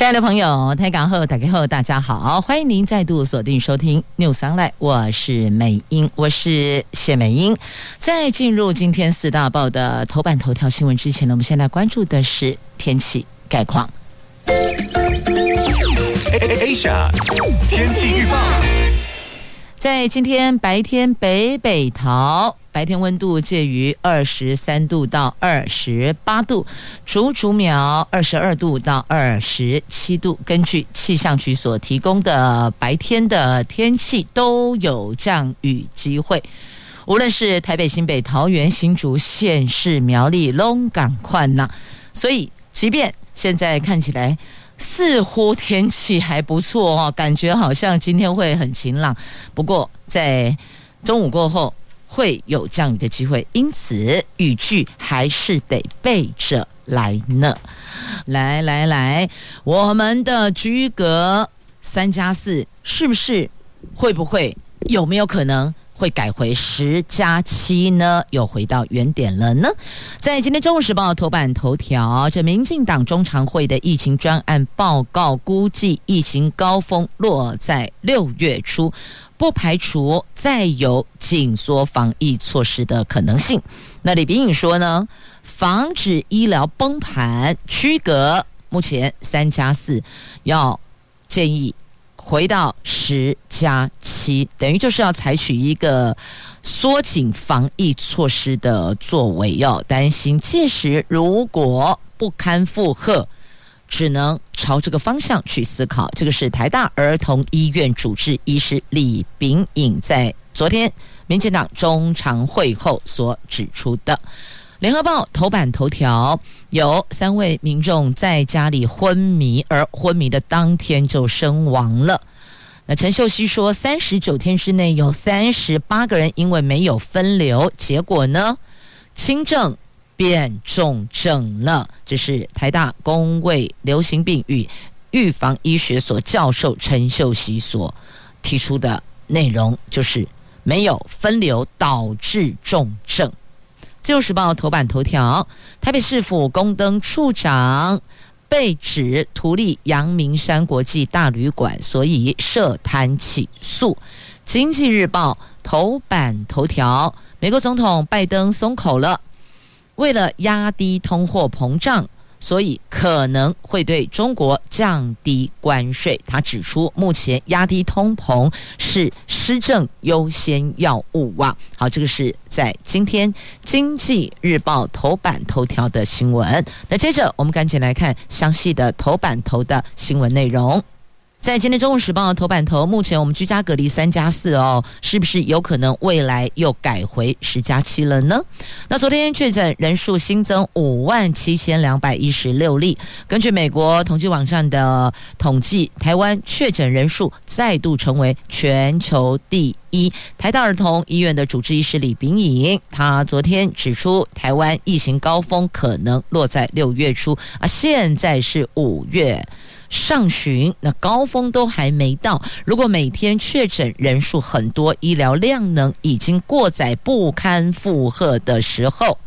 亲爱的朋友，台港后打开后，大家好，欢迎您再度锁定收听 New Sunlight 我是美英，我是谢美英。在进入今天四大报的头版头条新闻之前呢，我们先来关注的是天气概况。Asia 天气预报，在今天白天北北桃。白天温度介于二十三度到二十八度，竹竹苗二十二度到二十七度。根据气象局所提供的白天的天气，都有降雨机会。无论是台北、新北、桃园、新竹县市、苗栗、龙港、宽呐，所以即便现在看起来似乎天气还不错哦，感觉好像今天会很晴朗。不过在中午过后。会有降雨的机会，因此雨具还是得备着来呢。来来来，我们的居格三加四是不是会不会有没有可能会改回十加七呢？又回到原点了呢？在今天《中国时报》头版头条，这民进党中常会的疫情专案报告估计，疫情高峰落在六月初。不排除再有紧缩防疫措施的可能性。那李秉颖说呢，防止医疗崩盘，区隔目前三加四，要建议回到十加七，等于就是要采取一个缩紧防疫措施的作为。要担心届时如果不堪负荷。只能朝这个方向去思考。这个是台大儿童医院主治医师李炳颖在昨天民进党中常会后所指出的。联合报头版头条有三位民众在家里昏迷，而昏迷的当天就身亡了。那陈秀熙说，三十九天之内有三十八个人因为没有分流，结果呢，轻症。变重症了，这是台大公卫流行病与预防医学所教授陈秀熙所提出的内容，就是没有分流导致重症。自由时报头版头条：台北市府宫灯处长被指图利阳明山国际大旅馆，所以涉贪起诉。经济日报头版头条：美国总统拜登松口了。为了压低通货膨胀，所以可能会对中国降低关税。他指出，目前压低通膨是施政优先要务啊。好，这个是在今天《经济日报》头版头条的新闻。那接着，我们赶紧来看详细的头版头的新闻内容。在今天《中午时报》的头版头，目前我们居家隔离三加四哦，是不是有可能未来又改回十加七了呢？那昨天确诊人数新增五万七千两百一十六例，根据美国统计网站的统计，台湾确诊人数再度成为全球第一。台大儿童医院的主治医师李炳颖，他昨天指出，台湾疫情高峰可能落在六月初啊，现在是五月。上旬那高峰都还没到，如果每天确诊人数很多，医疗量能已经过载不堪负荷的时候，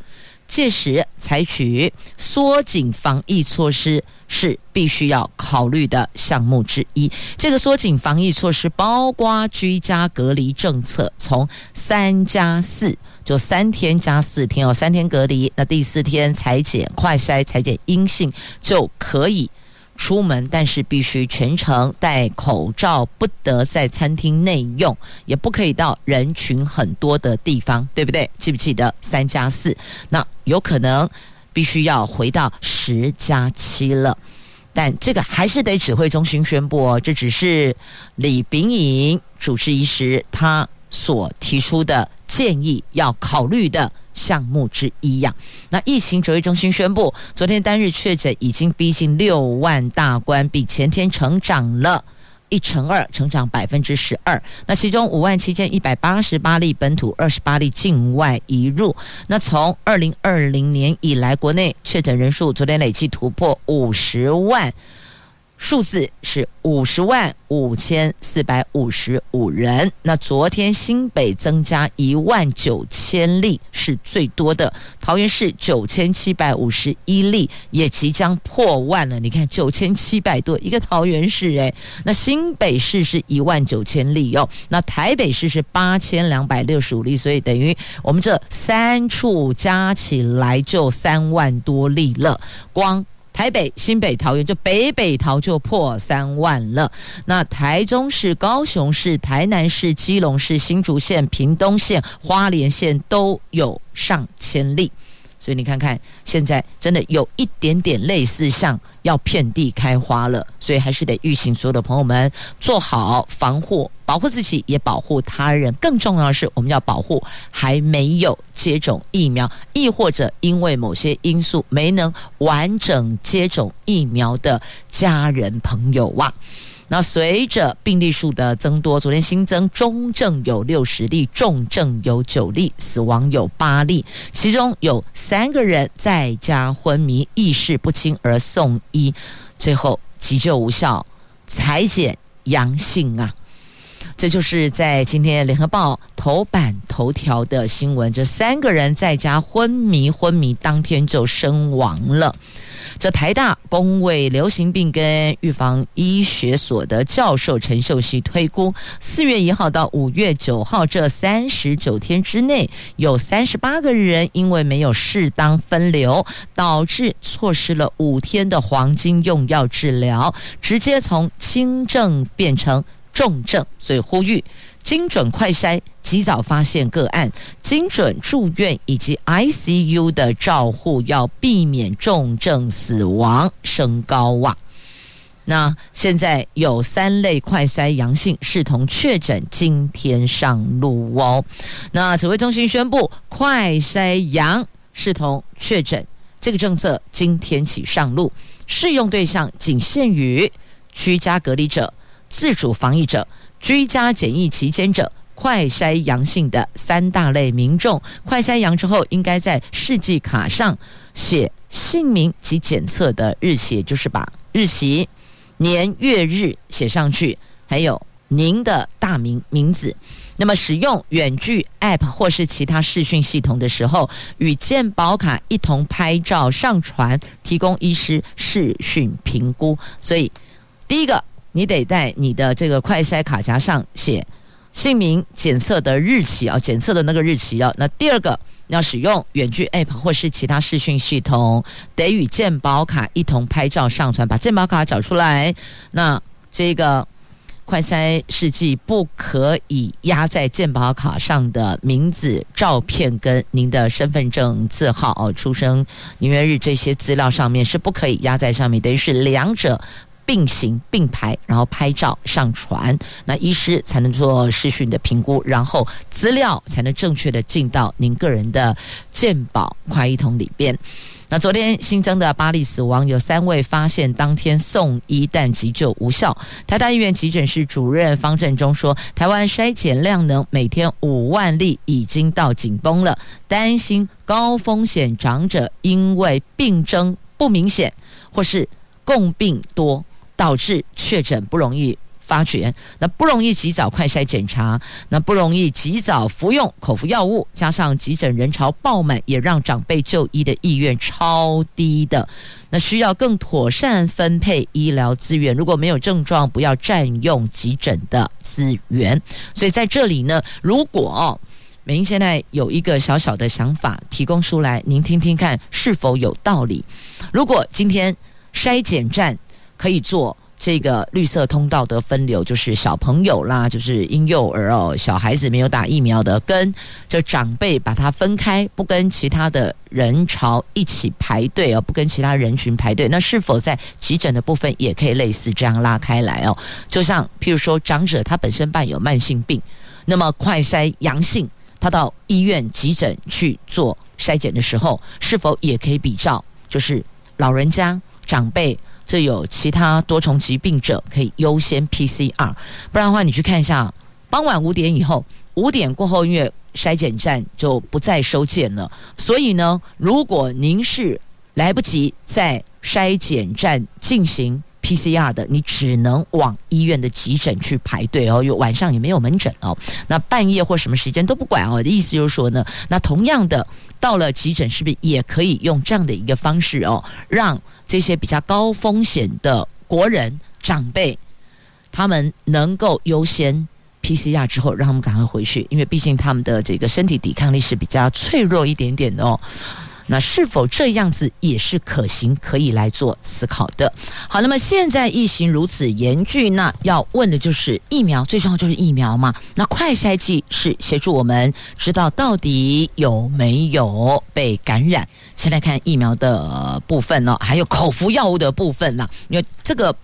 届时采取缩紧防疫措施是必须要考虑的项目之一。这个缩紧防疫措施包括居家隔离政策，从三加四就三天加四天哦，三天隔离，那第四天裁剪快筛裁剪阴性就可以。出门，但是必须全程戴口罩，不得在餐厅内用，也不可以到人群很多的地方，对不对？记不记得三加四？那有可能必须要回到十加七了，但这个还是得指挥中心宣布哦。这只是李秉颖主治医师他所提出的建议，要考虑的。项目之一呀。那疫情指挥中心宣布，昨天单日确诊已经逼近六万大关，比前天成长了一乘二，成长百分之十二。那其中五万七千一百八十八例本土，二十八例境外移入。那从二零二零年以来，国内确诊人数昨天累计突破五十万。数字是五十万五千四百五十五人。那昨天新北增加一万九千例是最多的，桃园市九千七百五十一例也即将破万了。你看九千七百多一个桃园市诶，那新北市是一万九千例哦，那台北市是八千两百六十五例，所以等于我们这三处加起来就三万多例了，光。台北、新北、桃园就北北桃就破三万了。那台中市、高雄市、台南市、基隆市、新竹县、屏东县、花莲县都有上千例。所以你看看，现在真的有一点点类似像要遍地开花了，所以还是得预请所有的朋友们做好防护，保护自己也保护他人。更重要的是，我们要保护还没有接种疫苗，亦或者因为某些因素没能完整接种疫苗的家人朋友哇。那随着病例数的增多，昨天新增中症有六十例，重症有九例，死亡有八例，其中有三个人在家昏迷，意识不清而送医，最后急救无效，采检阳性啊！这就是在今天联合报头版头条的新闻，这三个人在家昏迷，昏迷当天就身亡了。这台大公卫流行病跟预防医学所的教授陈秀熙推估，四月一号到五月九号这三十九天之内，有三十八个人因为没有适当分流，导致错失了五天的黄金用药治疗，直接从轻症变成重症，所以呼吁。精准快筛，及早发现个案；精准住院以及 ICU 的照护，要避免重症死亡升高哇。那现在有三类快筛阳性，视同确诊，今天上路哦。那指挥中心宣布，快筛阳视同确诊，这个政策今天起上路，适用对象仅限于居家隔离者、自主防疫者。居家检疫期间者，快筛阳性的三大类民众，快筛阳之后，应该在试剂卡上写姓名及检测的日期，也就是把日期、年月日写上去，还有您的大名名字。那么使用远距 App 或是其他视讯系统的时候，与健保卡一同拍照上传，提供医师视讯评估。所以，第一个。你得在你的这个快筛卡夹上写姓名、检测的日期啊，检测的那个日期啊。那第二个，要使用远距 App 或是其他视讯系统，得与健保卡一同拍照上传，把健保卡找出来。那这个快筛试剂不可以压在健保卡上的名字、照片跟您的身份证字号哦、出生年月日这些资料上面是不可以压在上面，等于是两者。并行并排，然后拍照上传，那医师才能做视讯的评估，然后资料才能正确的进到您个人的健保快医通里边。那昨天新增的八例死亡，有三位发现当天送医但急救无效。台大医院急诊室主任方振中说，台湾筛检量能每天五万例已经到紧绷了，担心高风险长者因为病征不明显或是共病多。导致确诊不容易发觉，那不容易及早快筛检查，那不容易及早服用口服药物，加上急诊人潮爆满，也让长辈就医的意愿超低的。那需要更妥善分配医疗资源，如果没有症状，不要占用急诊的资源。所以在这里呢，如果美英现在有一个小小的想法提供出来，您听听看是否有道理？如果今天筛检站。可以做这个绿色通道的分流，就是小朋友啦，就是婴幼儿哦，小孩子没有打疫苗的，跟这长辈把它分开，不跟其他的人潮一起排队哦，不跟其他人群排队。那是否在急诊的部分也可以类似这样拉开来哦？就像譬如说，长者他本身伴有慢性病，那么快筛阳性，他到医院急诊去做筛检的时候，是否也可以比照？就是老人家长辈。这有其他多重疾病者可以优先 PCR，不然的话，你去看一下，傍晚五点以后，五点过后，因为筛检站就不再收件了，所以呢，如果您是来不及在筛检站进行 PCR 的，你只能往医院的急诊去排队哦，有晚上也没有门诊哦，那半夜或什么时间都不管哦。的意思就是说呢，那同样的，到了急诊是不是也可以用这样的一个方式哦，让这些比较高风险的国人长辈，他们能够优先。PCR 之后，让他们赶快回去，因为毕竟他们的这个身体抵抗力是比较脆弱一点点的哦。那是否这样子也是可行，可以来做思考的？好，那么现在疫情如此严峻，那要问的就是疫苗，最重要就是疫苗嘛。那快筛剂是协助我们知道到底有没有被感染。先来看疫苗的部分哦，还有口服药物的部分呢。因为这个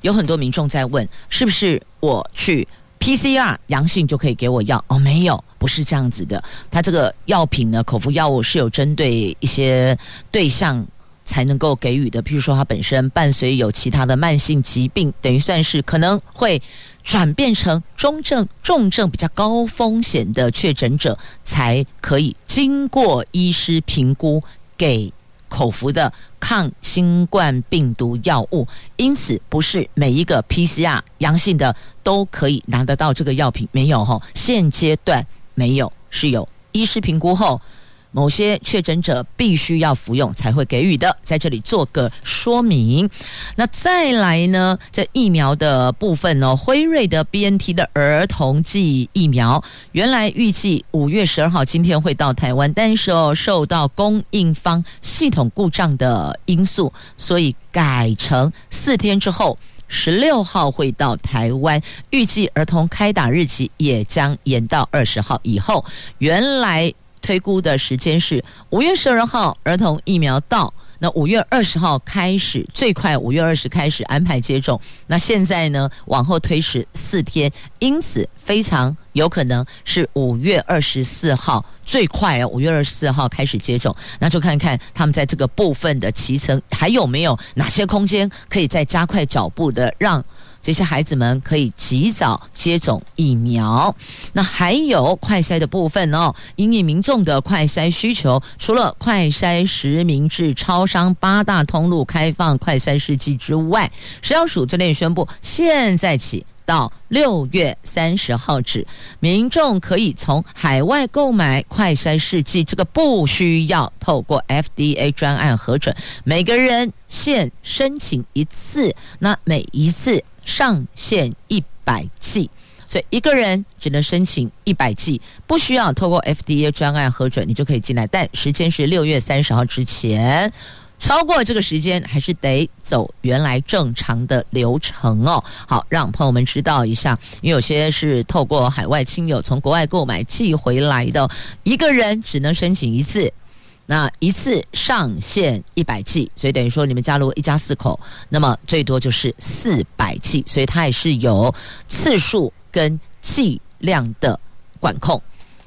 有很多民众在问，是不是我去？PCR 阳性就可以给我药哦？没有，不是这样子的。它这个药品呢，口服药物是有针对一些对象才能够给予的。譬如说，它本身伴随有其他的慢性疾病，等于算是可能会转变成中症、重症比较高风险的确诊者，才可以经过医师评估给。口服的抗新冠病毒药物，因此不是每一个 PCR 阳性的都可以拿得到这个药品，没有哈，现阶段没有，是有医师评估后。某些确诊者必须要服用才会给予的，在这里做个说明。那再来呢，这疫苗的部分呢，辉瑞的 BNT 的儿童剂疫苗，原来预计五月十二号今天会到台湾，但是哦，受到供应方系统故障的因素，所以改成四天之后，十六号会到台湾。预计儿童开打日期也将延到二十号以后。原来。推估的时间是五月十二号，儿童疫苗到，那五月二十号开始，最快五月二十开始安排接种。那现在呢，往后推迟四天，因此非常有可能是五月二十四号最快啊，五月二十四号开始接种。那就看看他们在这个部分的骑程还有没有哪些空间可以再加快脚步的让。这些孩子们可以及早接种疫苗。那还有快筛的部分哦，因应民众的快筛需求，除了快筛实名制超商八大通路开放快筛试剂之外，食药署昨天也宣布，现在起到六月三十号止，民众可以从海外购买快筛试剂，这个不需要透过 FDA 专案核准，每个人限申请一次，那每一次。上限一百剂，所以一个人只能申请一百剂，不需要透过 FDA 专案核准，你就可以进来。但时间是六月三十号之前，超过这个时间还是得走原来正常的流程哦。好，让朋友们知道一下，因为有些是透过海外亲友从国外购买寄回来的，一个人只能申请一次。那一次上限一百 G，，所以等于说你们家如果一家四口，那么最多就是四百 G，所以它也是有次数跟剂量的管控。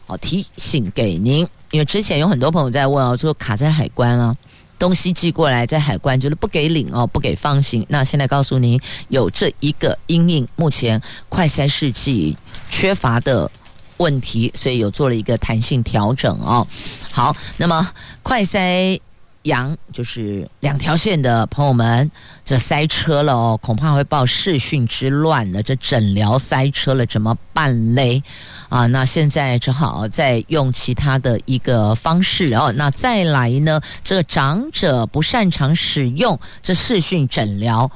好，提醒给您，因为之前有很多朋友在问哦，说卡在海关啊，东西寄过来在海关就是不给领哦，不给放行。那现在告诉您，有这一个因应，目前快筛试剂缺乏的。问题，所以有做了一个弹性调整哦。好，那么快筛阳就是两条线的朋友们，这塞车了哦，恐怕会报视讯之乱了。这诊疗塞车了，怎么办嘞？啊，那现在只好再用其他的一个方式哦。那再来呢，这个长者不擅长使用这视讯诊疗。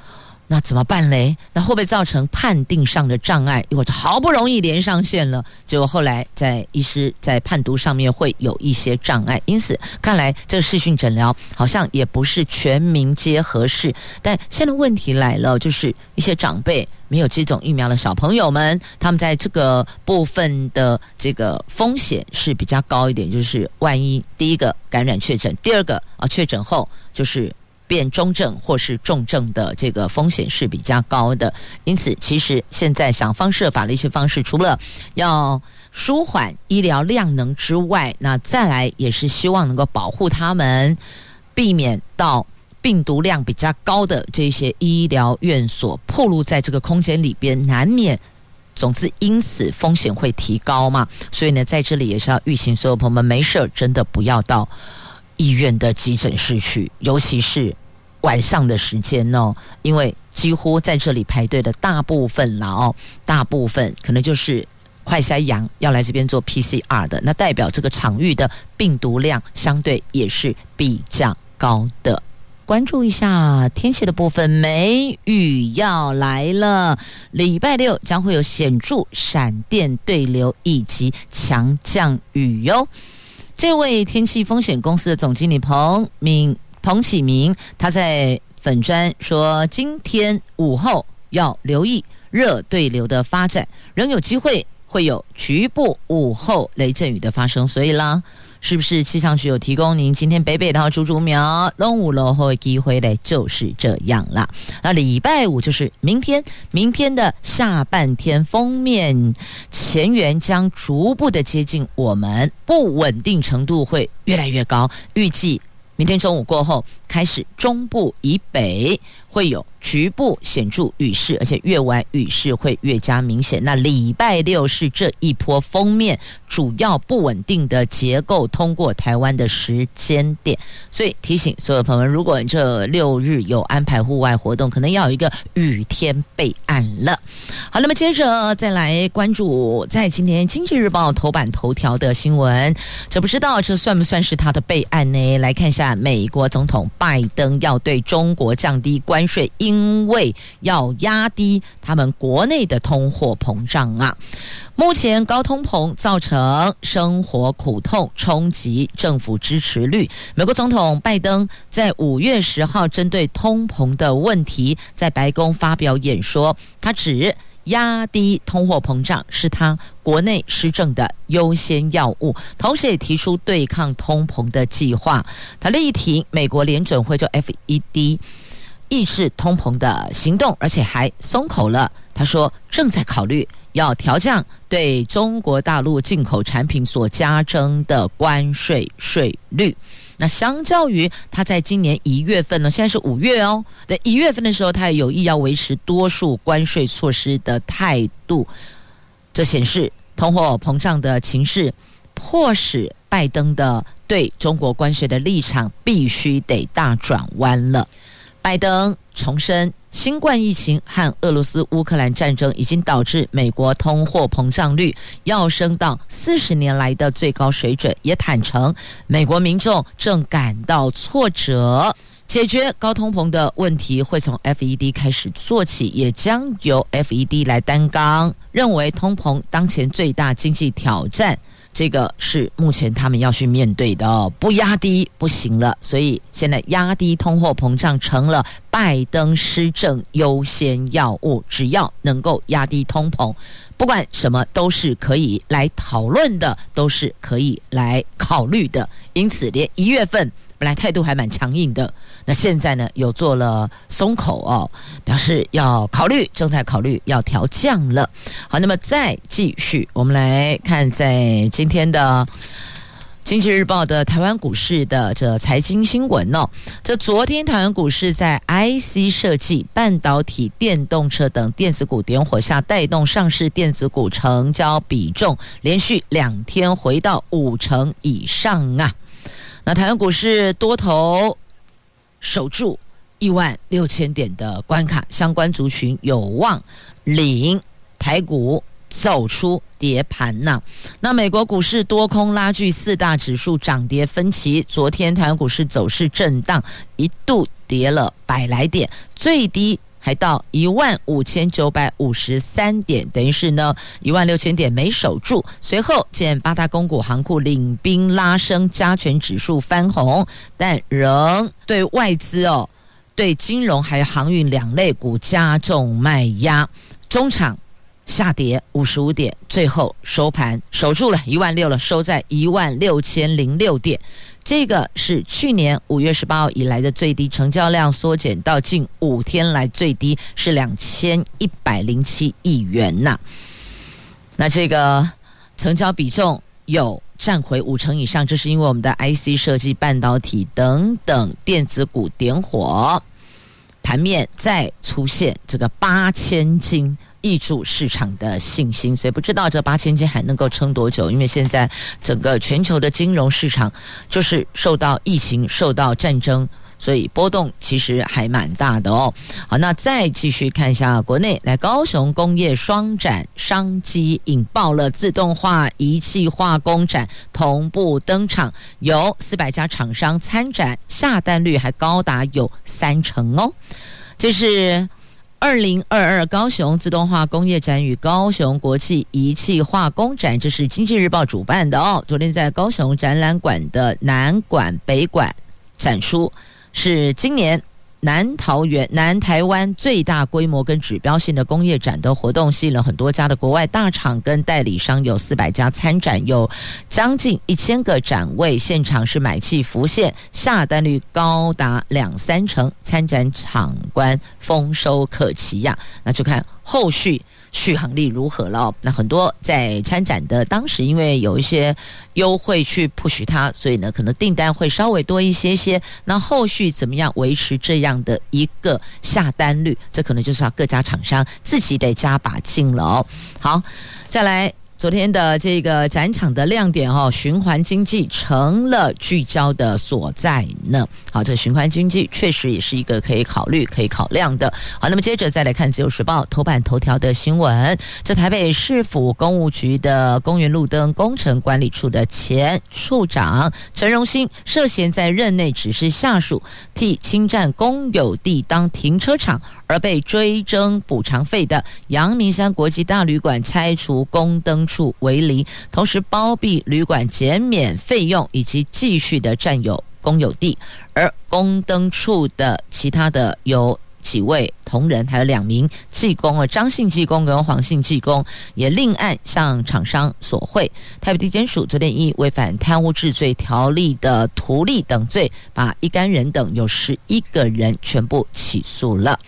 那怎么办嘞？那会不会造成判定上的障碍？或者好不容易连上线了，结果后来在医师在判读上面会有一些障碍。因此，看来这个视讯诊疗好像也不是全民皆合适。但现在问题来了，就是一些长辈没有接种疫苗的小朋友们，他们在这个部分的这个风险是比较高一点。就是万一第一个感染确诊，第二个啊确诊后就是。变中症或是重症的这个风险是比较高的，因此其实现在想方设法的一些方式，除了要舒缓医疗量能之外，那再来也是希望能够保护他们，避免到病毒量比较高的这些医疗院所，暴露在这个空间里边，难免。总之，因此风险会提高嘛，所以呢，在这里也是要预请所有朋友们，没事真的不要到医院的急诊室去，尤其是晚上的时间哦，因为几乎在这里排队的大部分了哦，大部分可能就是快筛阳要来这边做 PCR 的，那代表这个场域的病毒量相对也是比较高的。关注一下天气的部分，梅雨要来了。礼拜六将会有显著闪电对流以及强降雨哟。这位天气风险公司的总经理彭明彭启明，他在粉砖说，今天午后要留意热对流的发展，仍有机会会有局部午后雷阵雨的发生，所以啦。是不是气象局有提供您今天北北桃竹竹苗东五楼后机会的，就是这样啦。那礼拜五就是明天，明天的下半天锋面前缘将逐步的接近我们，不稳定程度会越来越高，预计明天中午过后开始中部以北会有。局部显著雨势，而且越晚雨势会越加明显。那礼拜六是这一波锋面主要不稳定的结构通过台湾的时间点，所以提醒所有朋友们，如果这六日有安排户外活动，可能要有一个雨天备案了。好，那么接着再来关注在今天《经济日报》头版头条的新闻，这不知道这算不算是他的备案呢？来看一下，美国总统拜登要对中国降低关税。一因为要压低他们国内的通货膨胀啊，目前高通膨造成生活苦痛，冲击政府支持率。美国总统拜登在五月十号针对通膨的问题，在白宫发表演说，他指压低通货膨胀是他国内施政的优先要务，同时也提出对抗通膨的计划。他力挺美国联准会就 FED。抑制通膨的行动，而且还松口了。他说正在考虑要调降对中国大陆进口产品所加征的关税税率。那相较于他在今年一月份呢，现在是五月哦，在一月份的时候，他也有意要维持多数关税措施的态度。这显示通货膨胀的情势，迫使拜登的对中国关税的立场必须得大转弯了。拜登重申，新冠疫情和俄罗斯乌克兰战争已经导致美国通货膨胀率要升到四十年来的最高水准，也坦承美国民众正感到挫折。解决高通膨的问题会从 FED 开始做起，也将由 FED 来担纲。认为通膨当前最大经济挑战。这个是目前他们要去面对的，不压低不行了，所以现在压低通货膨胀成了拜登施政优先要务。只要能够压低通膨，不管什么都是可以来讨论的，都是可以来考虑的。因此，连一月份。本来态度还蛮强硬的，那现在呢，有做了松口哦，表示要考虑，正在考虑要调降了。好，那么再继续，我们来看在今天的《经济日报》的台湾股市的这财经新闻哦。这昨天台湾股市在 IC 设计、半导体、电动车等电子股点火下，带动上市电子股成交比重连续两天回到五成以上啊。那台湾股市多头守住一万六千点的关卡，相关族群有望领台股走出跌盘呐。那美国股市多空拉锯，四大指数涨跌分歧。昨天台湾股市走势震荡，一度跌了百来点，最低。来到一万五千九百五十三点，等于是呢一万六千点没守住。随后见八大公股行库领兵拉升，加权指数翻红，但仍对外资哦，对金融还有航运两类股加重卖压，中场下跌五十五点，最后收盘守住了一万六了，收在一万六千零六点。这个是去年五月十八号以来的最低成交量，缩减到近五天来最低是两千一百零七亿元呐。那这个成交比重有占回五成以上，这是因为我们的 IC 设计、半导体等等电子股点火，盘面再出现这个八千金，挹注市场的信心。所以不知道这八千金还能够撑多久，因为现在整个全球的金融市场就是受到疫情、受到战争。所以波动其实还蛮大的哦。好，那再继续看一下国内，来高雄工业双展商机引爆了自动化仪器化工展同步登场，有四百家厂商参展，下单率还高达有三成哦。这是二零二二高雄自动化工业展与高雄国际仪器化工展，这是经济日报主办的哦。昨天在高雄展览馆的南馆、北馆展出。是今年南桃园、南台湾最大规模跟指标性的工业展的活动，吸引了很多家的国外大厂跟代理商，有四百家参展，有将近一千个展位，现场是买气浮现，下单率高达两三成，参展场观丰收可期呀。那就看后续。续航力如何了？那很多在参展的当时，因为有一些优惠去 push 它，所以呢，可能订单会稍微多一些些。那后续怎么样维持这样的一个下单率？这可能就是要各家厂商自己得加把劲了哦。好，再来。昨天的这个展场的亮点哦，循环经济成了聚焦的所在呢。好，这循环经济确实也是一个可以考虑、可以考量的。好，那么接着再来看《自由时报》头版头条的新闻：这台北市府公务局的公园路灯工程管理处的前处长陈荣兴涉嫌在任内指示下属替侵占公有地当停车场而被追征补偿费的阳明山国际大旅馆拆除供灯处为零，同时包庇旅馆减免费用以及继续的占有公有地，而供灯处的其他的有几位同仁，还有两名技工啊，张姓技工跟黄姓技工也另案向厂商索贿。台北地检署昨天以违反贪污治罪条例的图利等罪，把一干人等有十一个人全部起诉了。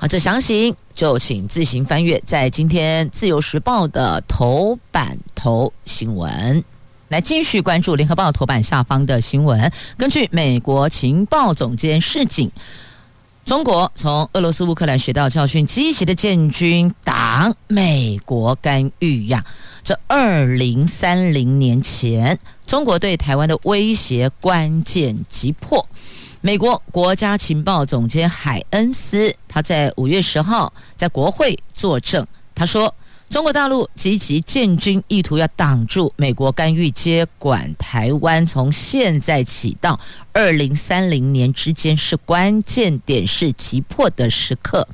好，这详情就请自行翻阅在今天《自由时报》的头版头新闻。来继续关注《联合报》头版下方的新闻。根据美国情报总监示警，中国从俄罗斯乌克兰学到教训，积极的建军挡美国干预呀。这二零三零年前，中国对台湾的威胁关键急迫。美国国家情报总监海恩斯，他在五月十号在国会作证，他说：“中国大陆积极建军，意图要挡住美国干预接管台湾，从现在起到二零三零年之间是关键点，是急迫的时刻。”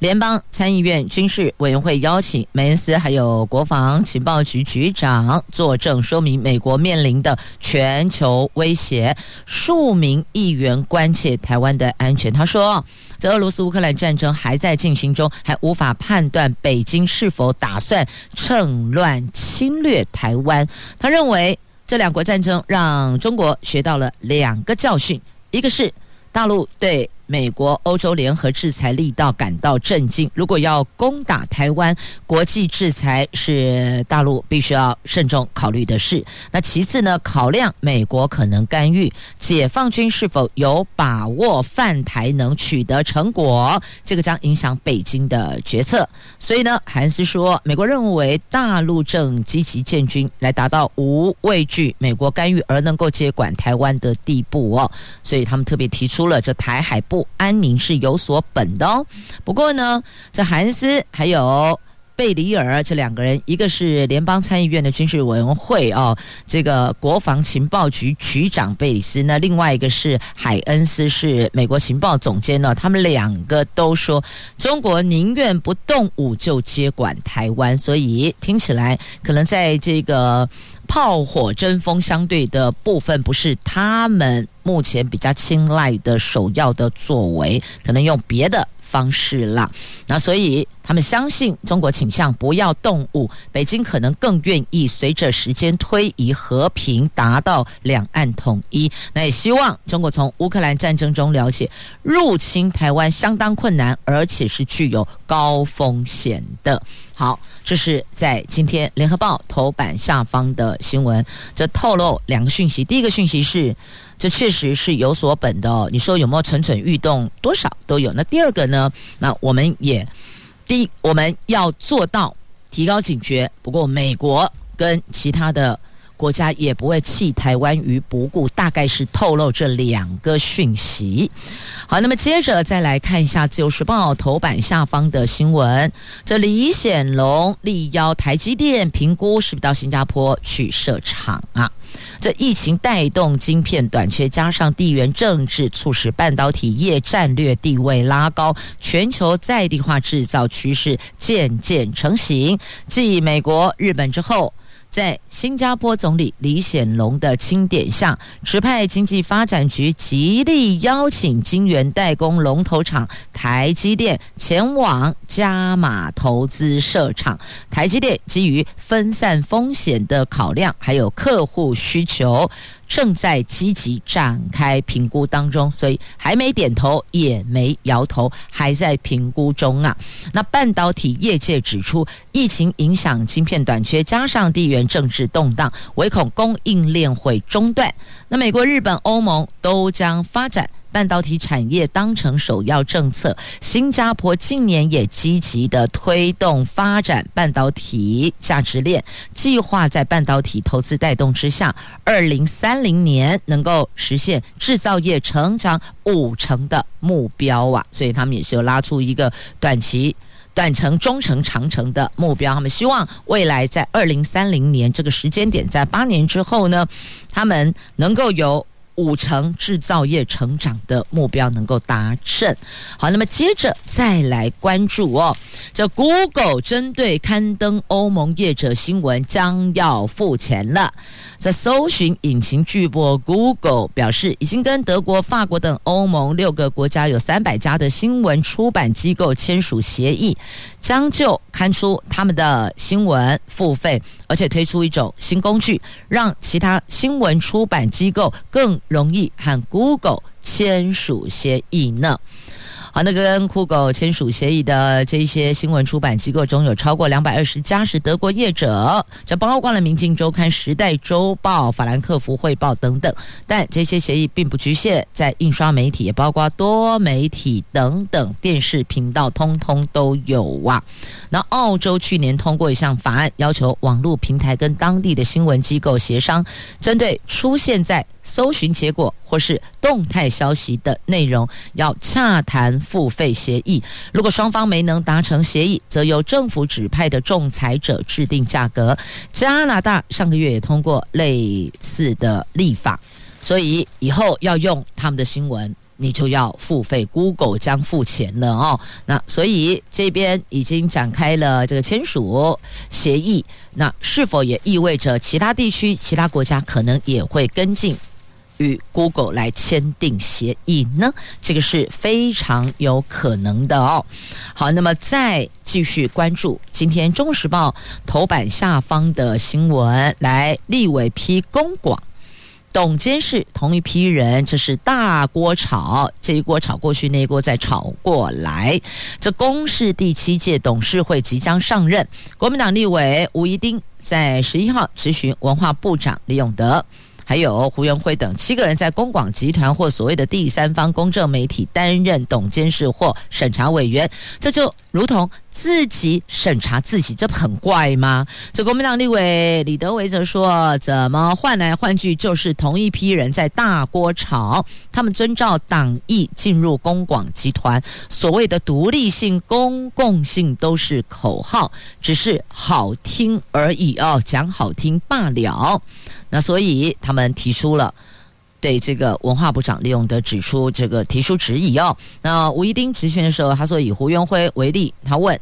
联邦参议院军事委员会邀请梅恩斯还有国防情报局局长作证，说明美国面临的全球威胁。数名议员关切台湾的安全。他说，这俄罗斯乌克兰战争还在进行中，还无法判断北京是否打算趁乱侵略台湾。他认为，这两国战争让中国学到了两个教训，一个是大陆对。美国、欧洲联合制裁力道感到震惊。如果要攻打台湾，国际制裁是大陆必须要慎重考虑的事。那其次呢，考量美国可能干预，解放军是否有把握犯台能取得成果，这个将影响北京的决策。所以呢，韩斯说，美国认为大陆正积极建军，来达到无畏惧美国干预而能够接管台湾的地步哦。所以他们特别提出了这台海不安宁是有所本的哦。不过呢，这韩斯还有贝里尔这两个人，一个是联邦参议院的军事委员会哦，这个国防情报局局长贝里斯，那另外一个是海恩斯，是美国情报总监呢。他们两个都说，中国宁愿不动武就接管台湾，所以听起来可能在这个。炮火针锋相对的部分，不是他们目前比较青睐的首要的作为，可能用别的方式啦。那所以他们相信中国倾向不要动武，北京可能更愿意随着时间推移和平达到两岸统一。那也希望中国从乌克兰战争中了解，入侵台湾相当困难，而且是具有高风险的。好。这是在今天《联合报》头版下方的新闻，这透露两个讯息。第一个讯息是，这确实是有所本的。你说有没有蠢蠢欲动？多少都有。那第二个呢？那我们也第一，我们要做到提高警觉。不过，美国跟其他的。国家也不会弃台湾于不顾，大概是透露这两个讯息。好，那么接着再来看一下《自由时报》头版下方的新闻。这李显龙力邀台积电评估是不是到新加坡去设厂啊？这疫情带动晶片短缺，加上地缘政治，促使半导体业战略地位拉高，全球在地化制造趋势渐渐成型。继美国、日本之后。在新加坡总理李显龙的钦点下，持派经济发展局极力邀请金源代工龙头厂台积电前往加码投资设厂。台积电基于分散风险的考量，还有客户需求。正在积极展开评估当中，所以还没点头，也没摇头，还在评估中啊。那半导体业界指出，疫情影响晶片短缺，加上地缘政治动荡，唯恐供应链会中断。那美国、日本、欧盟都将发展。半导体产业当成首要政策，新加坡近年也积极地推动发展半导体价值链，计划在半导体投资带动之下，二零三零年能够实现制造业成长五成的目标啊！所以他们也是有拉出一个短期、短程、中程、长程的目标。他们希望未来在二零三零年这个时间点，在八年之后呢，他们能够有。五成制造业成长的目标能够达成。好，那么接着再来关注哦，这 Google 针对刊登欧盟业者新闻将要付钱了。在搜寻引擎巨擘 Google 表示，已经跟德国、法国等欧盟六个国家有三百家的新闻出版机构签署协议，将就刊出他们的新闻付费，而且推出一种新工具，让其他新闻出版机构更容易和 Google 签署协议呢。好，那个跟酷狗签署协议的这些新闻出版机构中有超过两百二十家是德国业者，这包括了《明镜周刊》、《时代周报》、《法兰克福汇报》等等。但这些协议并不局限在印刷媒体，也包括多媒体等等电视频道，通通都有啊。那澳洲去年通过一项法案，要求网络平台跟当地的新闻机构协商，针对出现在搜寻结果或是动态消息的内容，要洽谈付费协议。如果双方没能达成协议，则由政府指派的仲裁者制定价格。加拿大上个月也通过类似的立法，所以以后要用他们的新闻，你就要付费。Google 将付钱了哦。那所以这边已经展开了这个签署协议，那是否也意味着其他地区、其他国家可能也会跟进？与 Google 来签订协议呢？这个是非常有可能的哦。好，那么再继续关注今天《中时报》头版下方的新闻，来立委批公广董监事同一批人，这是大锅炒，这一锅炒过去，那一锅再炒过来。这公视第七届董事会即将上任，国民党立委吴怡丁在十一号质询文化部长李永德。还有胡元辉等七个人在公广集团或所谓的第三方公正媒体担任董监事或审查委员，这就如同自己审查自己，这不很怪吗？这国民党立委李德维则说：“怎么换来换去就是同一批人在大锅炒？他们遵照党意进入公广集团，所谓的独立性、公共性都是口号，只是好听而已哦，讲好听罢了。”那所以他们提出了对这个文化部长李永得指出这个提出质疑哦。那吴怡丁质询的时候，他说以胡元辉为例，他问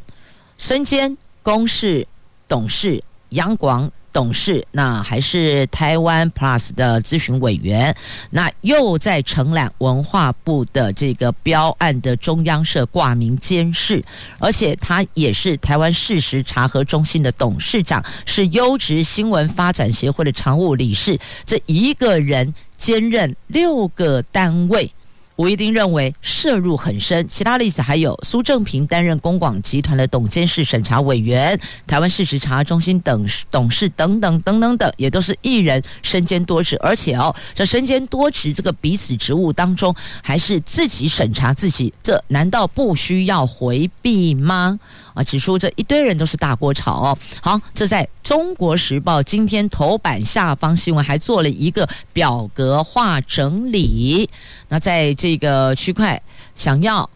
身兼公事董事央广。董事，那还是台湾 Plus 的咨询委员，那又在承揽文化部的这个标案的中央社挂名监事，而且他也是台湾事实查核中心的董事长，是优质新闻发展协会的常务理事，这一个人兼任六个单位。吴一丁认为涉入很深。其他例子还有苏正平担任公广集团的董监事审查委员，台湾事实查中心等董事等等等等等，也都是一人身兼多职。而且哦，这身兼多职这个彼此职务当中，还是自己审查自己，这难道不需要回避吗？啊，指出这一堆人都是大锅炒哦。好，这在中国时报今天头版下方新闻还做了一个表格化整理。那在这这个区块，想要。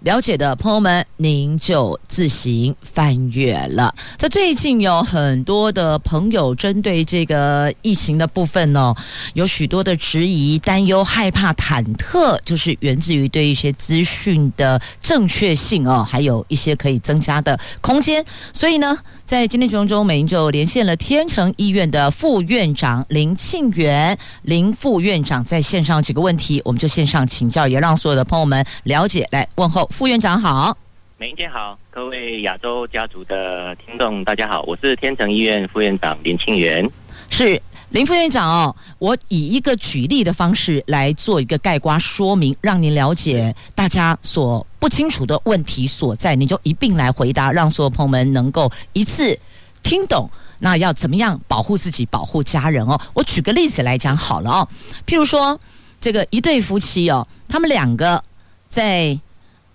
了解的朋友们，您就自行翻阅了。这最近有很多的朋友针对这个疫情的部分呢，有许多的质疑、担忧、害怕、忐忑，就是源自于对一些资讯的正确性哦，还有一些可以增加的空间。所以呢，在今天节目中，美英就连线了天成医院的副院长林庆元林副院长，在线上几个问题，我们就线上请教，也让所有的朋友们了解，来问候。副院长好，梅英姐好，各位亚洲家族的听众大家好，我是天成医院副院长林庆元，是林副院长哦。我以一个举例的方式来做一个盖瓜说明，让您了解大家所不清楚的问题所在，你就一并来回答，让所有朋友们能够一次听懂。那要怎么样保护自己、保护家人哦？我举个例子来讲好了哦，譬如说这个一对夫妻哦，他们两个在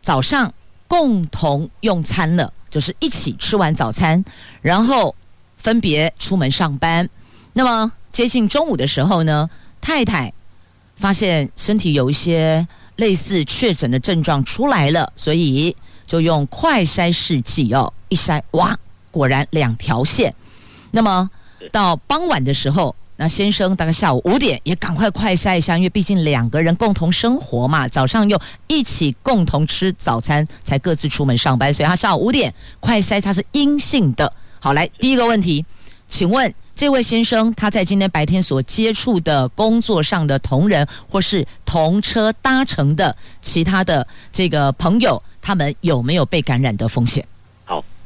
早上共同用餐了，就是一起吃完早餐，然后分别出门上班。那么接近中午的时候呢，太太发现身体有一些类似确诊的症状出来了，所以就用快筛试剂哦，一筛哇，果然两条线。那么到傍晚的时候。那先生大概下午五点也赶快快筛一下，因为毕竟两个人共同生活嘛，早上又一起共同吃早餐，才各自出门上班，所以他下午五点快筛他是阴性的。好，来第一个问题，请问这位先生他在今天白天所接触的工作上的同仁或是同车搭乘的其他的这个朋友，他们有没有被感染的风险？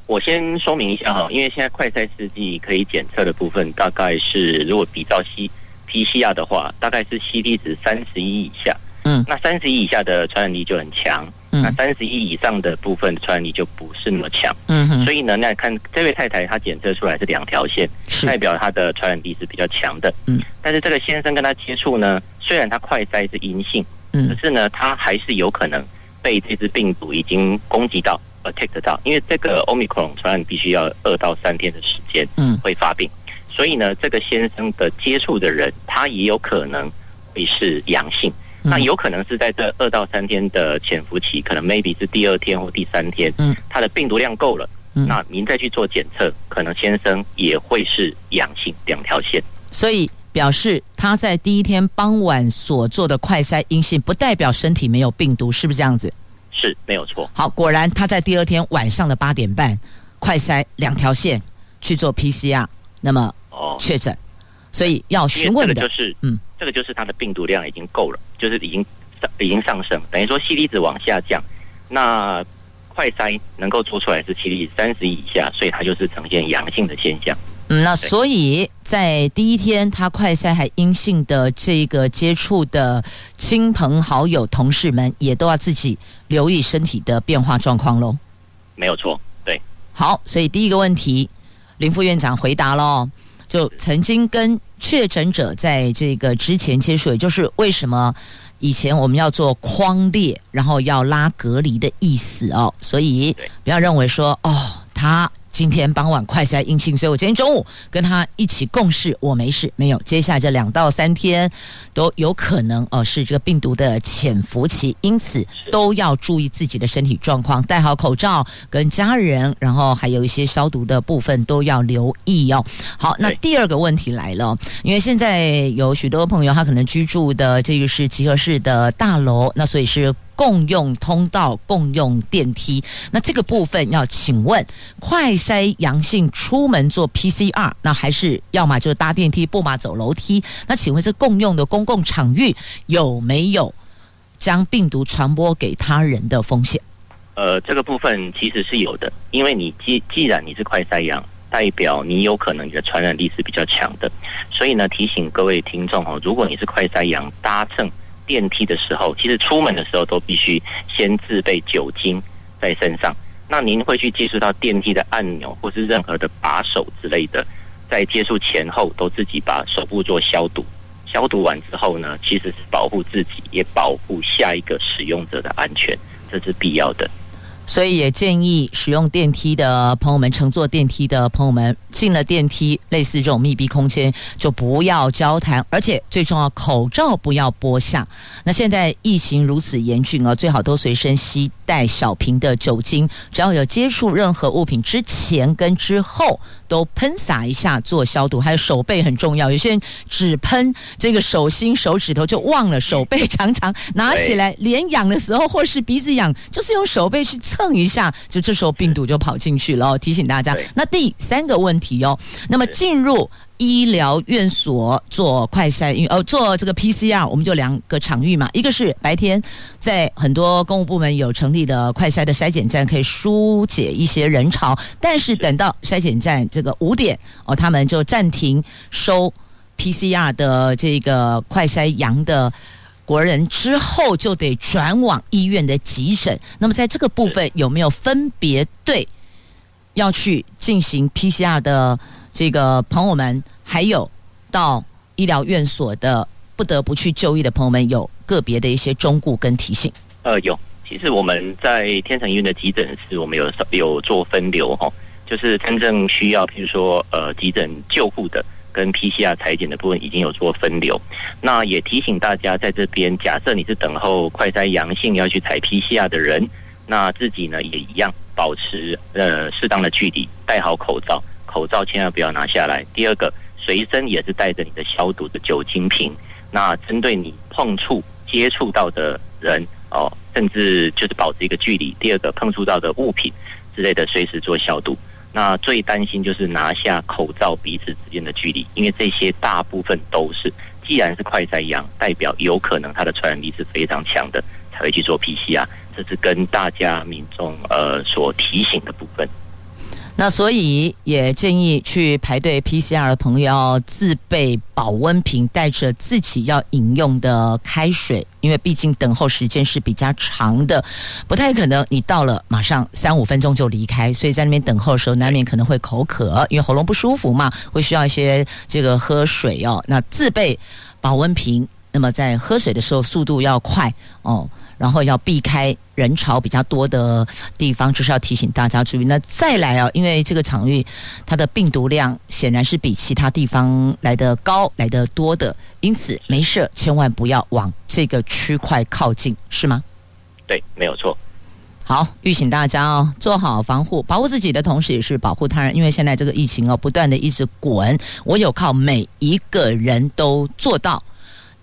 我先说明一下哈，因为现在快筛试剂可以检测的部分，大概是如果比照 C PCR 的话，大概是 CD 值三十一以下。嗯，那三十一以下的传染力就很强。嗯，那三十一以上的部分传染力就不是那么强。嗯哼，所以呢，那看这位太太她检测出来是两条线，代表她的传染力是比较强的。嗯，但是这个先生跟他接触呢，虽然他快筛是阴性，嗯，可是呢，他还是有可能被这只病毒已经攻击到。Detect 到，因为这个 Omicron 传染必须要二到三天的时间，嗯，会发病，所以呢，这个先生的接触的人，他也有可能会是阳性，那有可能是在这二到三天的潜伏期，可能 maybe 是第二天或第三天，嗯，他的病毒量够了，那您再去做检测，可能先生也会是阳性，两条线，所以表示他在第一天傍晚所做的快筛阴性，不代表身体没有病毒，是不是这样子？是没有错。好，果然他在第二天晚上的八点半，快筛两条线去做 PCR，那么哦确诊，所以要询问的就是，嗯，这个就是他的病毒量已经够了，就是已经上已经上升，等于说 C 粒子往下降，那快筛能够做出来是 CT 值三十以下，所以它就是呈现阳性的现象。嗯，那所以在第一天他快筛还阴性的这个接触的亲朋好友、同事们，也都要自己留意身体的变化状况喽。没有错，对。好，所以第一个问题，林副院长回答喽，就曾经跟确诊者在这个之前接触，也就是为什么以前我们要做框列，然后要拉隔离的意思哦。所以不要认为说哦，他。今天傍晚快筛阴性，所以我今天中午跟他一起共事，我没事，没有。接下来这两到三天都有可能哦，是这个病毒的潜伏期，因此都要注意自己的身体状况，戴好口罩，跟家人，然后还有一些消毒的部分都要留意哦。好，那第二个问题来了，因为现在有许多朋友他可能居住的这个是集合式的大楼，那所以是。共用通道、共用电梯，那这个部分要请问，快筛阳性出门做 PCR，那还是要么就是搭电梯，不嘛走楼梯？那请问这共用的公共场域有没有将病毒传播给他人的风险？呃，这个部分其实是有的，因为你既既然你是快筛阳，代表你有可能你的传染力是比较强的，所以呢，提醒各位听众哦，如果你是快筛阳搭乘。电梯的时候，其实出门的时候都必须先自备酒精在身上。那您会去接触到电梯的按钮或是任何的把手之类的，在接触前后都自己把手部做消毒。消毒完之后呢，其实是保护自己，也保护下一个使用者的安全，这是必要的。所以也建议使用电梯的朋友们，乘坐电梯的朋友们，进了电梯，类似这种密闭空间，就不要交谈，而且最重要，口罩不要剥下。那现在疫情如此严峻啊，最好都随身携带小瓶的酒精，只要有接触任何物品之前跟之后，都喷洒一下做消毒。还有手背很重要，有些人只喷这个手心、手指头就忘了手背，常常拿起来脸痒的时候，或是鼻子痒，就是用手背去蹭一下，就这时候病毒就跑进去了。提醒大家，那第三个问题哦，那么进入。医疗院所做快筛，因为哦做这个 PCR，我们就两个场域嘛，一个是白天在很多公务部门有成立的快筛的筛检站，可以疏解一些人潮。但是等到筛检站这个五点哦，他们就暂停收 PCR 的这个快筛阳的国人之后，就得转往医院的急诊。那么在这个部分有没有分别对要去进行 PCR 的？这个朋友们，还有到医疗院所的不得不去就医的朋友们，有个别的一些忠告跟提醒。呃，有，其实我们在天成医院的急诊室，我们有有做分流哈，就是真正需要，譬如说呃急诊救护的跟 PCR 裁剪的部分，已经有做分流。那也提醒大家，在这边假设你是等候快筛阳性要去采 PCR 的人，那自己呢也一样保持呃适当的距离，戴好口罩。口罩千万不要拿下来。第二个，随身也是带着你的消毒的酒精瓶。那针对你碰触、接触到的人哦，甚至就是保持一个距离。第二个，碰触到的物品之类的，随时做消毒。那最担心就是拿下口罩彼此之间的距离，因为这些大部分都是，既然是快筛阳，代表有可能它的传染力是非常强的，才会去做 PCR。这是跟大家民众呃所提醒的部分。那所以也建议去排队 PCR 的朋友自备保温瓶，带着自己要饮用的开水，因为毕竟等候时间是比较长的，不太可能你到了马上三五分钟就离开，所以在那边等候的时候难免可能会口渴，因为喉咙不舒服嘛，会需要一些这个喝水哦。那自备保温瓶，那么在喝水的时候速度要快哦。然后要避开人潮比较多的地方，就是要提醒大家注意。那再来啊，因为这个场域它的病毒量显然是比其他地方来得高、来得多的，因此没事千万不要往这个区块靠近，是吗？对，没有错。好，预请大家哦，做好防护，保护自己的同时也是保护他人。因为现在这个疫情哦，不断的一直滚，我有靠每一个人都做到，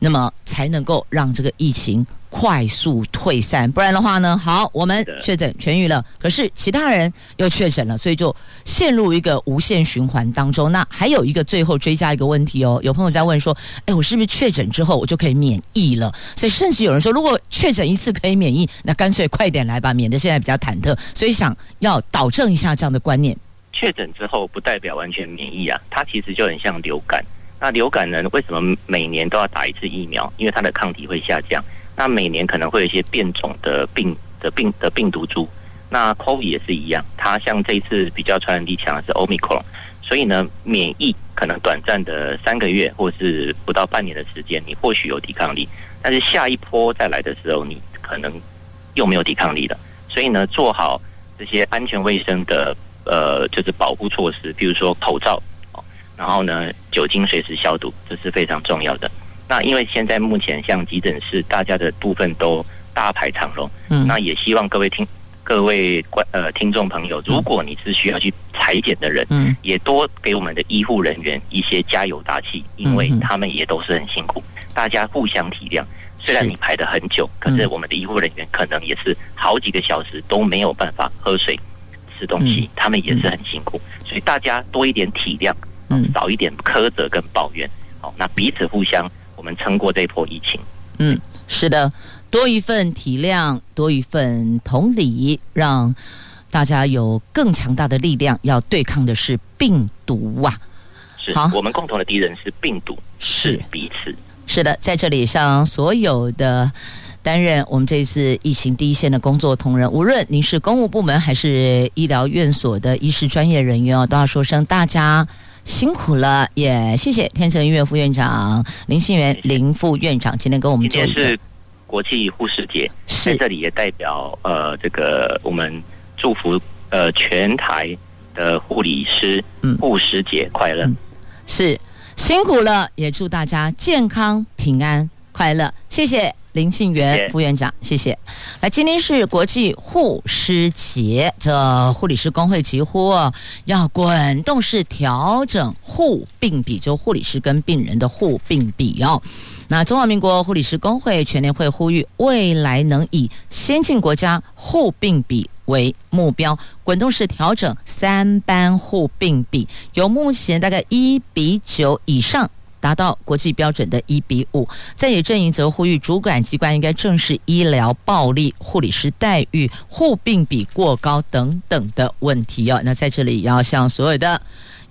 那么才能够让这个疫情。快速退散，不然的话呢？好，我们确诊痊愈了，可是其他人又确诊了，所以就陷入一个无限循环当中。那还有一个最后追加一个问题哦，有朋友在问说：“哎，我是不是确诊之后我就可以免疫了？”所以甚至有人说，如果确诊一次可以免疫，那干脆快点来吧，免得现在比较忐忑。所以想要导正一下这样的观念。确诊之后不代表完全免疫啊，它其实就很像流感。那流感呢，为什么每年都要打一次疫苗？因为它的抗体会下降。那每年可能会有一些变种的病的病的病毒株，那 COVID 也是一样，它像这次比较传染力强的是 Omicron，所以呢，免疫可能短暂的三个月或是不到半年的时间，你或许有抵抗力，但是下一波再来的时候，你可能又没有抵抗力了。所以呢，做好这些安全卫生的呃，就是保护措施，比如说口罩，然后呢，酒精随时消毒，这是非常重要的。那因为现在目前像急诊室，大家的部分都大排长龙，嗯，那也希望各位听各位观呃听众朋友，如果你是需要去裁剪的人，嗯，也多给我们的医护人员一些加油打气，因为他们也都是很辛苦，大家互相体谅。虽然你排的很久，可是我们的医护人员可能也是好几个小时都没有办法喝水、吃东西，他们也是很辛苦，所以大家多一点体谅，嗯，少一点苛责跟抱怨，好，那彼此互相。我们撑过这一波疫情，嗯，是的，多一份体谅，多一份同理，让大家有更强大的力量，要对抗的是病毒啊！是，好，我们共同的敌人是病毒，是彼此。是的，在这里向所有的担任我们这一次疫情第一线的工作同仁，无论您是公务部门还是医疗院所的医师专业人员哦，都要说声大家辛苦了，也谢谢天成医院副院长林信元林副院长今天跟我们做一个。是国际护士节，在这里也代表呃这个我们祝福呃全台的护理师，嗯，护士节快乐。嗯，是辛苦了，也祝大家健康平安快乐。谢谢林庆元副院长，谢谢。来，今天是国际护师节，这护理师工会疾呼要滚动式调整护病比，就护理师跟病人的护病比哦。那中华民国护理师工会全年会呼吁，未来能以先进国家护病比为目标，滚动式调整三班护病比，由目前大概一比九以上，达到国际标准的一比五。在野阵营则呼吁，主管机关应该正视医疗暴力、护理师待遇、护病比过高等等的问题哦。那在这里要向所有的。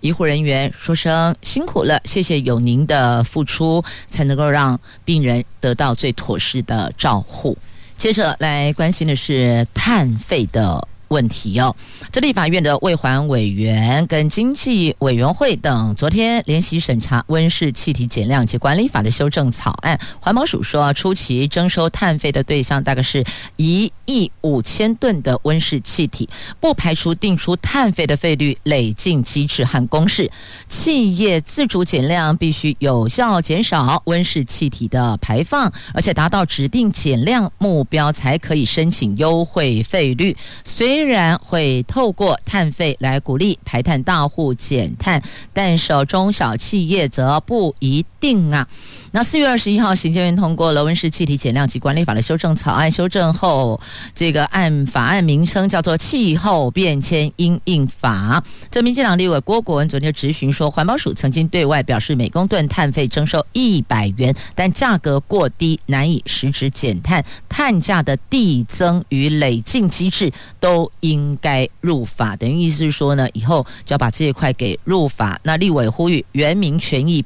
医护人员说声辛苦了，谢谢有您的付出，才能够让病人得到最妥适的照护。接着来关心的是碳费的问题哦，这立法院的卫环委员跟经济委员会等昨天联席审查温室气体减量及管理法的修正草案。环保署说，初期征收碳费的对象大概是一亿五千吨的温室气体，不排除定出碳费的费率累进机制和公式。企业自主减量必须有效减少温室气体的排放，而且达到指定减量目标才可以申请优惠费率。虽然会透过碳费来鼓励排碳大户减碳，但是中小企业则不一定啊。那四月二十一号，行政院通过了温室气体减量及管理法的修正草案，修正后，这个案法案名称叫做《气候变迁因应法》。这民进党立委郭国文昨天就质询说，环保署曾经对外表示，每公吨碳费征收一百元，但价格过低，难以实质减碳，碳价的递增与累进机制都应该入法。等于意思是说呢，以后就要把这一块给入法。那立委呼吁原民权益。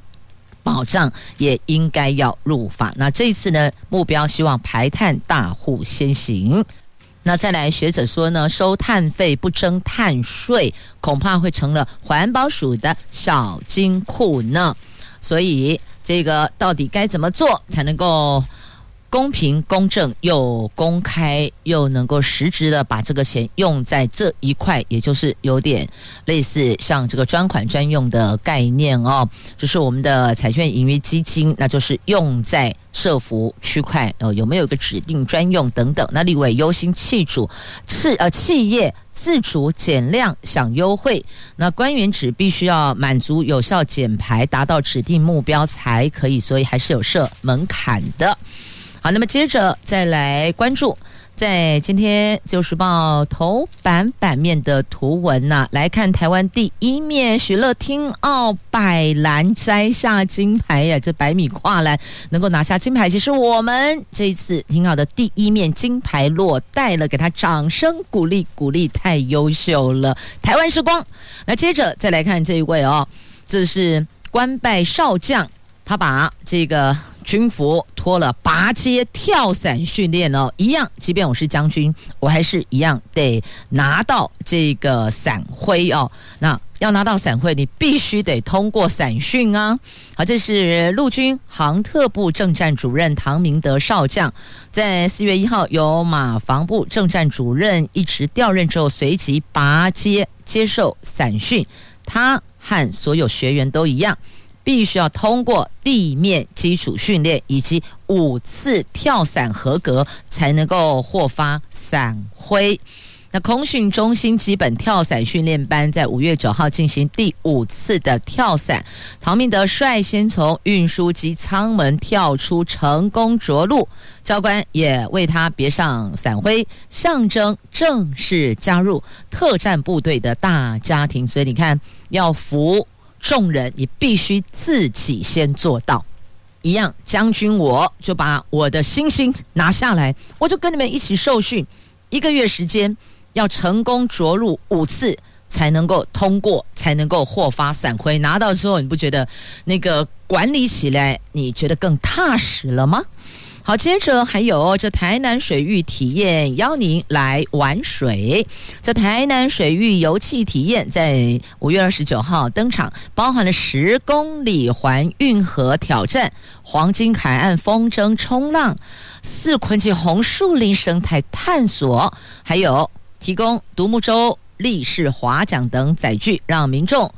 保障也应该要入法。那这一次呢，目标希望排碳大户先行。那再来，学者说呢，收碳费不征碳税，恐怕会成了环保署的小金库呢。所以，这个到底该怎么做才能够？公平、公正又公开，又能够实质的把这个钱用在这一块，也就是有点类似像这个专款专用的概念哦。就是我们的彩券盈余基金，那就是用在社福区块哦，有没有一个指定专用等等？那立委忧心企主是呃企业自主减量享优惠，那官员只必须要满足有效减排，达到指定目标才可以，所以还是有设门槛的。好，那么接着再来关注，在今天《自由时报》头版版面的图文呢、啊，来看台湾第一面许乐听奥百栏摘下金牌呀！这百米跨栏能够拿下金牌，其实我们这一次挺好的第一面金牌落袋了，给他掌声鼓励鼓励，太优秀了，台湾之光。那接着再来看这一位哦，这是官拜少将，他把这个。军服脱了，拔阶跳伞训练哦，一样。即便我是将军，我还是一样得拿到这个伞徽哦。那要拿到伞徽，你必须得通过伞训啊。好，这是陆军航特部政战主任唐明德少将，在四月一号由马防部政战主任一职调任之后，随即拔阶接受伞训。他和所有学员都一样。必须要通过地面基础训练以及五次跳伞合格，才能够获发伞徽。那空训中心基本跳伞训练班在五月九号进行第五次的跳伞，唐明德率先从运输机舱门跳出，成功着陆。教官也为他别上伞徽，象征正式加入特战部队的大家庭。所以你看，要服。众人，你必须自己先做到。一样，将军，我就把我的星星拿下来，我就跟你们一起受训，一个月时间，要成功着陆五次才能够通过，才能够获发伞徽。拿到之后，你不觉得那个管理起来你觉得更踏实了吗？好，接着还有这台南水域体验，邀您来玩水。这台南水域游憩体验在五月二十九号登场，包含了十公里环运河挑战、黄金海岸风筝冲浪、四昆溪红树林生态探索，还有提供独木舟、立式划桨等载具，让民众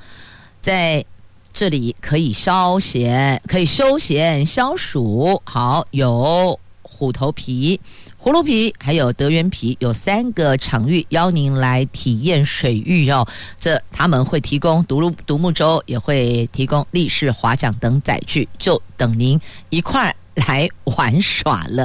在。这里可以消闲，可以休闲消暑。好，有虎头皮、葫芦皮，还有德元皮，有三个场域邀您来体验水域哦。这他们会提供独木独木舟，也会提供立式划桨等载具，就等您一块来玩耍了。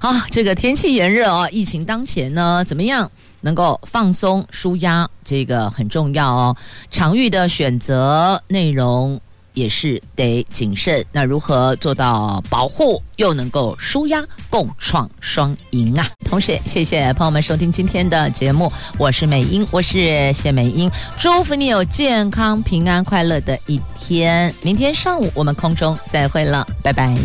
啊，这个天气炎热哦，疫情当前呢，怎么样？能够放松舒压，这个很重要哦。场域的选择内容也是得谨慎。那如何做到保护又能够舒压，共创双赢啊？同时，谢谢朋友们收听今天的节目，我是美英，我是谢美英，祝福你有健康、平安、快乐的一天。明天上午我们空中再会了，拜拜。